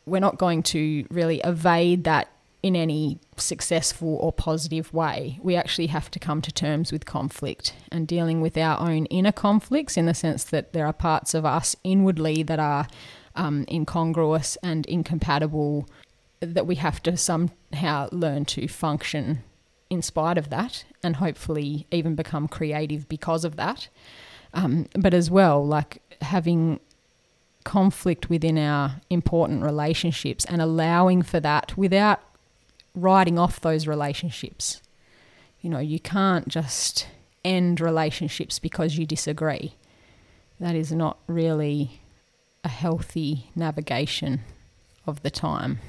we're not going to really evade that in any successful or positive way. We actually have to come to terms with conflict and dealing with our own inner conflicts in the sense that there are parts of us inwardly that are um, incongruous and incompatible that we have to somehow learn to function in spite of that and hopefully even become creative because of that. Um, but as well, like having conflict within our important relationships and allowing for that without writing off those relationships. You know, you can't just end relationships because you disagree. That is not really a healthy navigation of the time.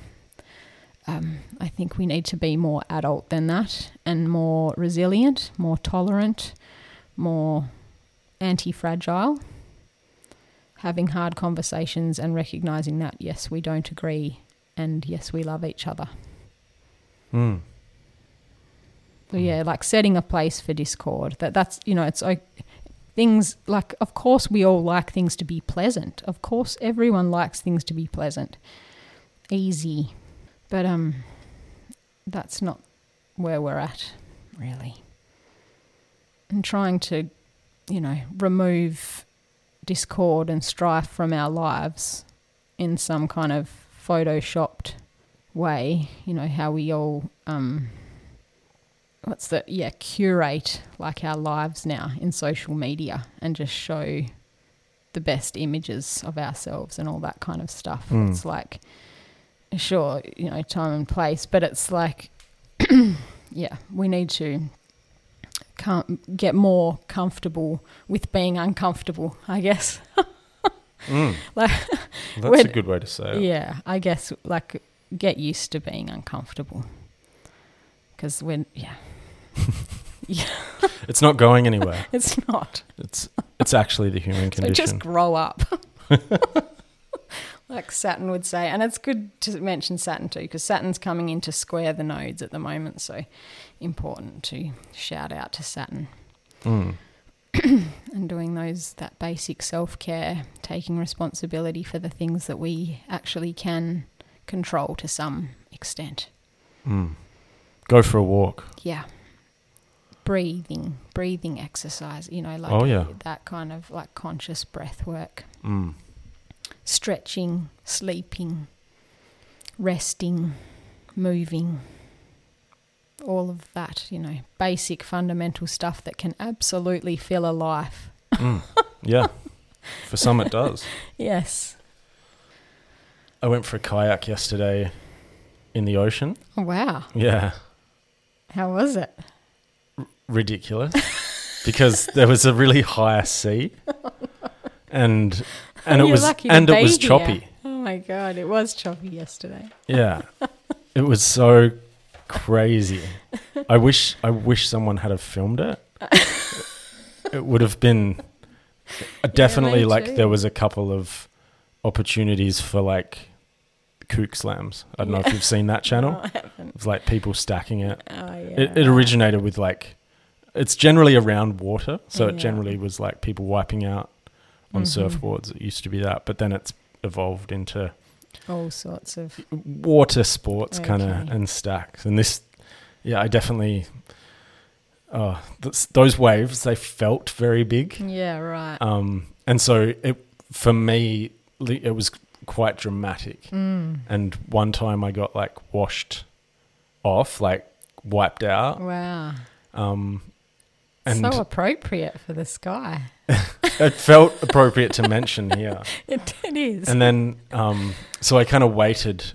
Um, I think we need to be more adult than that and more resilient, more tolerant, more anti fragile. Having hard conversations and recognizing that, yes, we don't agree and yes, we love each other. Mm. So yeah, like setting a place for discord. That that's you know it's like things like of course we all like things to be pleasant. Of course everyone likes things to be pleasant, easy, but um, that's not where we're at really. And trying to, you know, remove discord and strife from our lives in some kind of photoshopped way. You know how we all um what's the yeah curate like our lives now in social media and just show the best images of ourselves and all that kind of stuff Mm. it's like sure you know time and place but it's like yeah we need to get more comfortable with being uncomfortable i guess Mm. Like, That's a good way to say it. yeah i guess like get used to being uncomfortable because when yeah It's not going anywhere. it's not It's it's actually the human So condition. just grow up. like Saturn would say. And it's good to mention Saturn too, because Saturn's coming in to square the nodes at the moment. So important to shout out to Saturn Mm. and doing those that basic self care, taking responsibility for the things that we actually can control to some extent. Mm. Go for a walk. Yeah. Breathing, breathing exercise, you know, like Oh, yeah. that kind of like conscious breath work. Mm. stretching, sleeping, resting, moving, all of that, you know, basic fundamental stuff that can absolutely fill a life. Mm. Yeah. For some, it does. Yes. I went for a kayak yesterday in the ocean. Oh, wow. Yeah. How was it? Ridiculous. because there was a really high sea. And and it was lucky and it was baby choppy. Oh my god, it was choppy yesterday. Yeah. it was so crazy. I wish I wish someone had have filmed it. it would have been definitely like too. there was a couple of opportunities for like kook slams. I don't know if you've seen that channel. No. It's like people stacking it. Oh, yeah. It, it originated with like, it's generally around water. So it generally was like people wiping out on Mhm. surfboards. It used to be that, but then it's evolved into All sorts of. water sports kind of and stacks. And this, yeah, I definitely, oh, th- those waves, they felt very big. Yeah, right. Um, and so it, for me, it was quite dramatic. Mm. And one time I got like washed off, like wiped out. Wow. Um, and so appropriate for the sky. it felt appropriate to mention here. It, it is. And then, um, so I kind of waited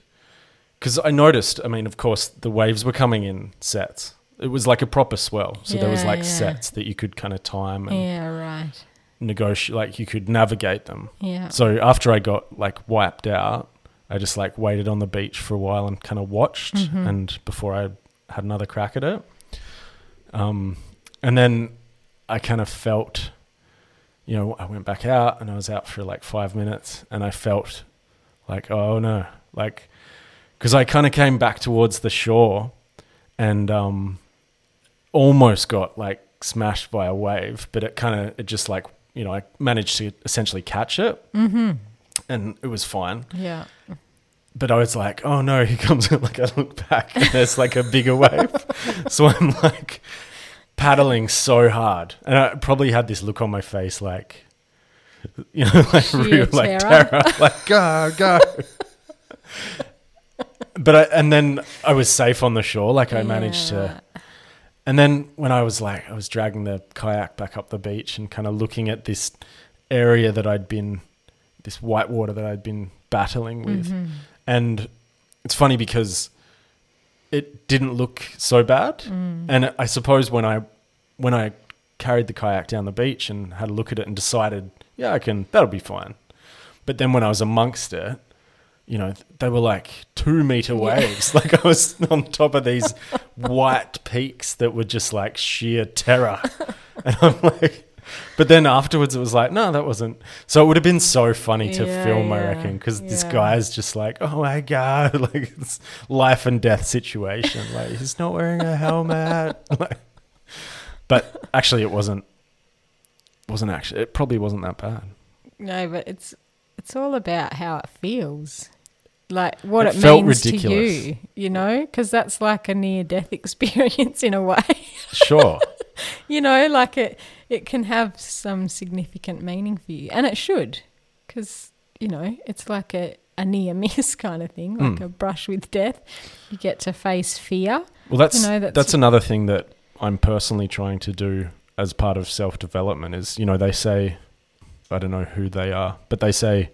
because I noticed, I mean, of course, the waves were coming in sets. It was like a proper swell. So there was like yeah. sets that you could kind of time and yeah, right. negotiate, like you could navigate them. Yeah. So after I got like wiped out, I just like waited on the beach for a while and kind of watched, Mhm. and before I had another crack at it, um, and then I kind of felt, you know, I went back out and I was out for like five minutes, and I felt like, oh no, like, because I kind of came back towards the shore, and um, almost got like smashed by a wave, but it kind of it just like you know I managed to essentially catch it, Mm-hmm. and it was fine. Yeah. But I was like, oh no, here comes in. like I look back and there's like a bigger wave, so I'm like paddling so hard, and I probably had this look on my face like. You know, like real, like terror. like go, go. but I, and then I was safe on the shore. Like I managed to, and then when I was like, I was dragging the kayak back up the beach and kind of looking at this area that I'd been, this white water that I'd been battling with. Mhm. And it's funny because it didn't look so bad. Mm. And I suppose when I, when I carried the kayak down the beach and had a look at it and decided, yeah, I can, that'll be fine. But then when I was amongst it, you know, they were like two meter waves. Like I was on top of these white peaks that were just like sheer terror. And I'm like, but then afterwards it was like, no, that wasn't. So it would have been so funny to Yeah, film, I yeah, reckon, because this yeah. guy's just like, oh my God, like it's life and death situation. Like he's not wearing a helmet. like, but actually, it wasn't. Wasn't actually. It probably wasn't that bad. No, but it's it's all about how it feels. Like what It it, felt means to ridiculous. you, you know, because that's like a near death experience in a way. Sure. you know, like it it can have some significant meaning for you, and it should, because you know it's like a a near miss kind of thing, like Mm. a brush with death. You get to face fear. Well, that's You know, that's, that's- another thing that I'm personally trying to do as part of self development. Is you know they say, I don't know who they are, but they say,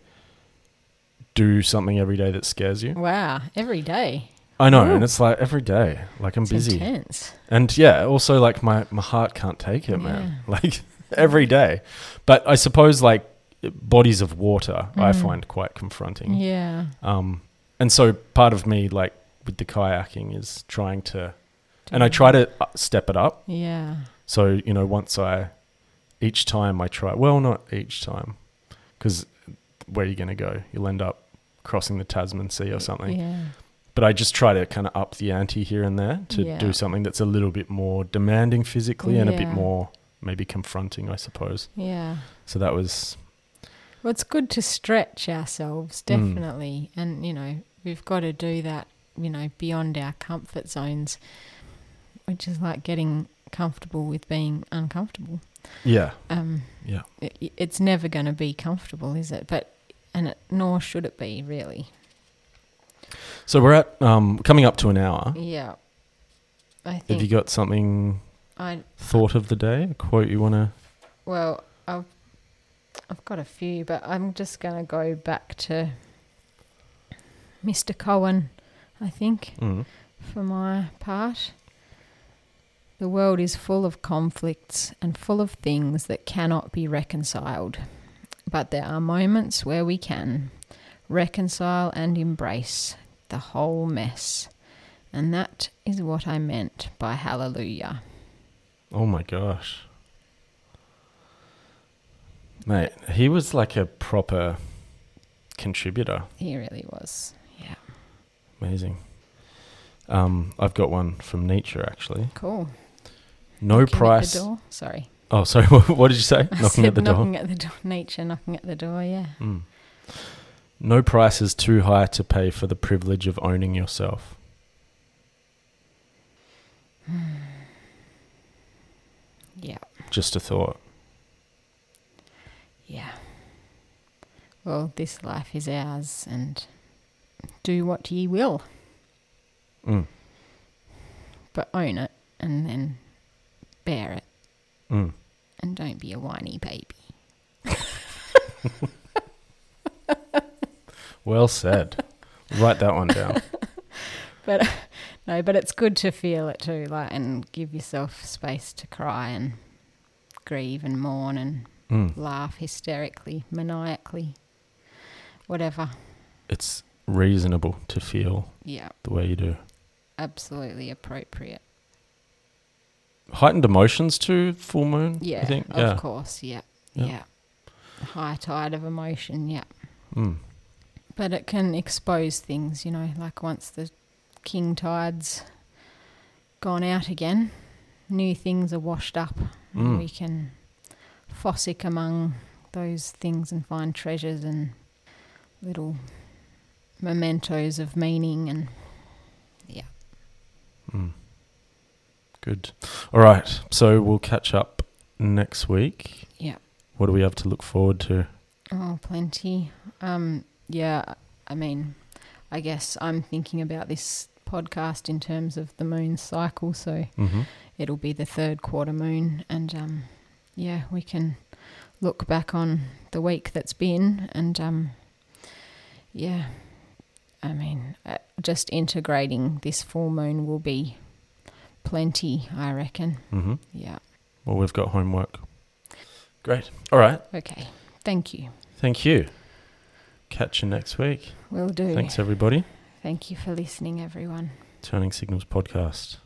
do something every day that scares you. Wow, every day. I know, Ooh. and it's like every day, like I'm It's busy, intense. and yeah, also like my my heart can't take it, man. Like every day, but I suppose like bodies of water, I Mm. find quite confronting. Yeah. Um, and so part of me, like with the kayaking, is trying to, and I try to uh, step it up. Yeah. So you know, once I, each time I try, well, not each time, because where are you going to go? You'll end up crossing the Tasman Sea or something. Yeah. But I just try to kind of up the ante here and there to Yeah. do something that's a little bit more demanding physically and a bit more maybe confronting, I suppose. Yeah. So that was, Well, it's good to stretch ourselves, Mm. definitely. And, you know, we've got to do that, you know, beyond our comfort zones, which is like getting comfortable with being uncomfortable. yeah, Um, yeah. it, it's never going to be comfortable, is it? But, and it, nor should it be, really. So we're at um, coming up to an hour. Yeah. I think. Have you got something I, thought of the day? A quote you want to? well, I've, I've got a few, but I'm just going to go back to Mr. Cohen, I think. Mm. for my part. The world is full of conflicts and full of things that cannot be reconciled. But there are moments where we can reconcile and embrace the whole mess. And that is what I meant by hallelujah. Oh my gosh. Mate, he was like a proper contributor. He really was. Yeah. Amazing. Um, I've got one from Nietzsche actually. Cool. No Knocking price. At the door. Sorry. Oh, sorry. What did you say? I Knocking at the door. knocking at the door. Nature knocking at the door. Yeah. Mm. No price is too high to pay for the privilege of owning yourself. Yeah. Just a thought. Yeah. Well, this life is ours, and do what ye will, Mm. but own it, and then bear it, Mm. and don't be a whiny baby. Well said. Write that one down. But no, but it's good to feel it too, like, and give yourself space to cry and grieve and mourn and Mm. laugh hysterically, maniacally, whatever. It's reasonable to feel Yeah, the way you do. absolutely appropriate. Heightened emotions too, full moon. Yeah, I think. of yeah. course. Yeah, Yeah. yeah. High tide of emotion. Yeah, Mm. But it can expose things. You know, like once the king tide's gone out again, new things are washed up. and Mm. We can fossick among those things and find treasures and little mementos of meaning and yeah. Mm. Good. All right. So we'll catch up next week. Yeah. What do we have to look forward to? Oh, plenty. Um, yeah, I mean, I guess I'm thinking about this podcast in terms of the moon cycle, so Mm-hmm. it'll be the third quarter moon, and um, yeah, we can look back on the week that's been, and um, yeah, I mean, uh, just integrating this full moon will be plenty, I reckon. Mm-hmm. Yeah. Well, we've got homework. Great. All right. Okay. Thank you. Thank you. Catch you next week. Will do. Thanks, everybody. Thank you for listening, everyone. Turning Signals podcast.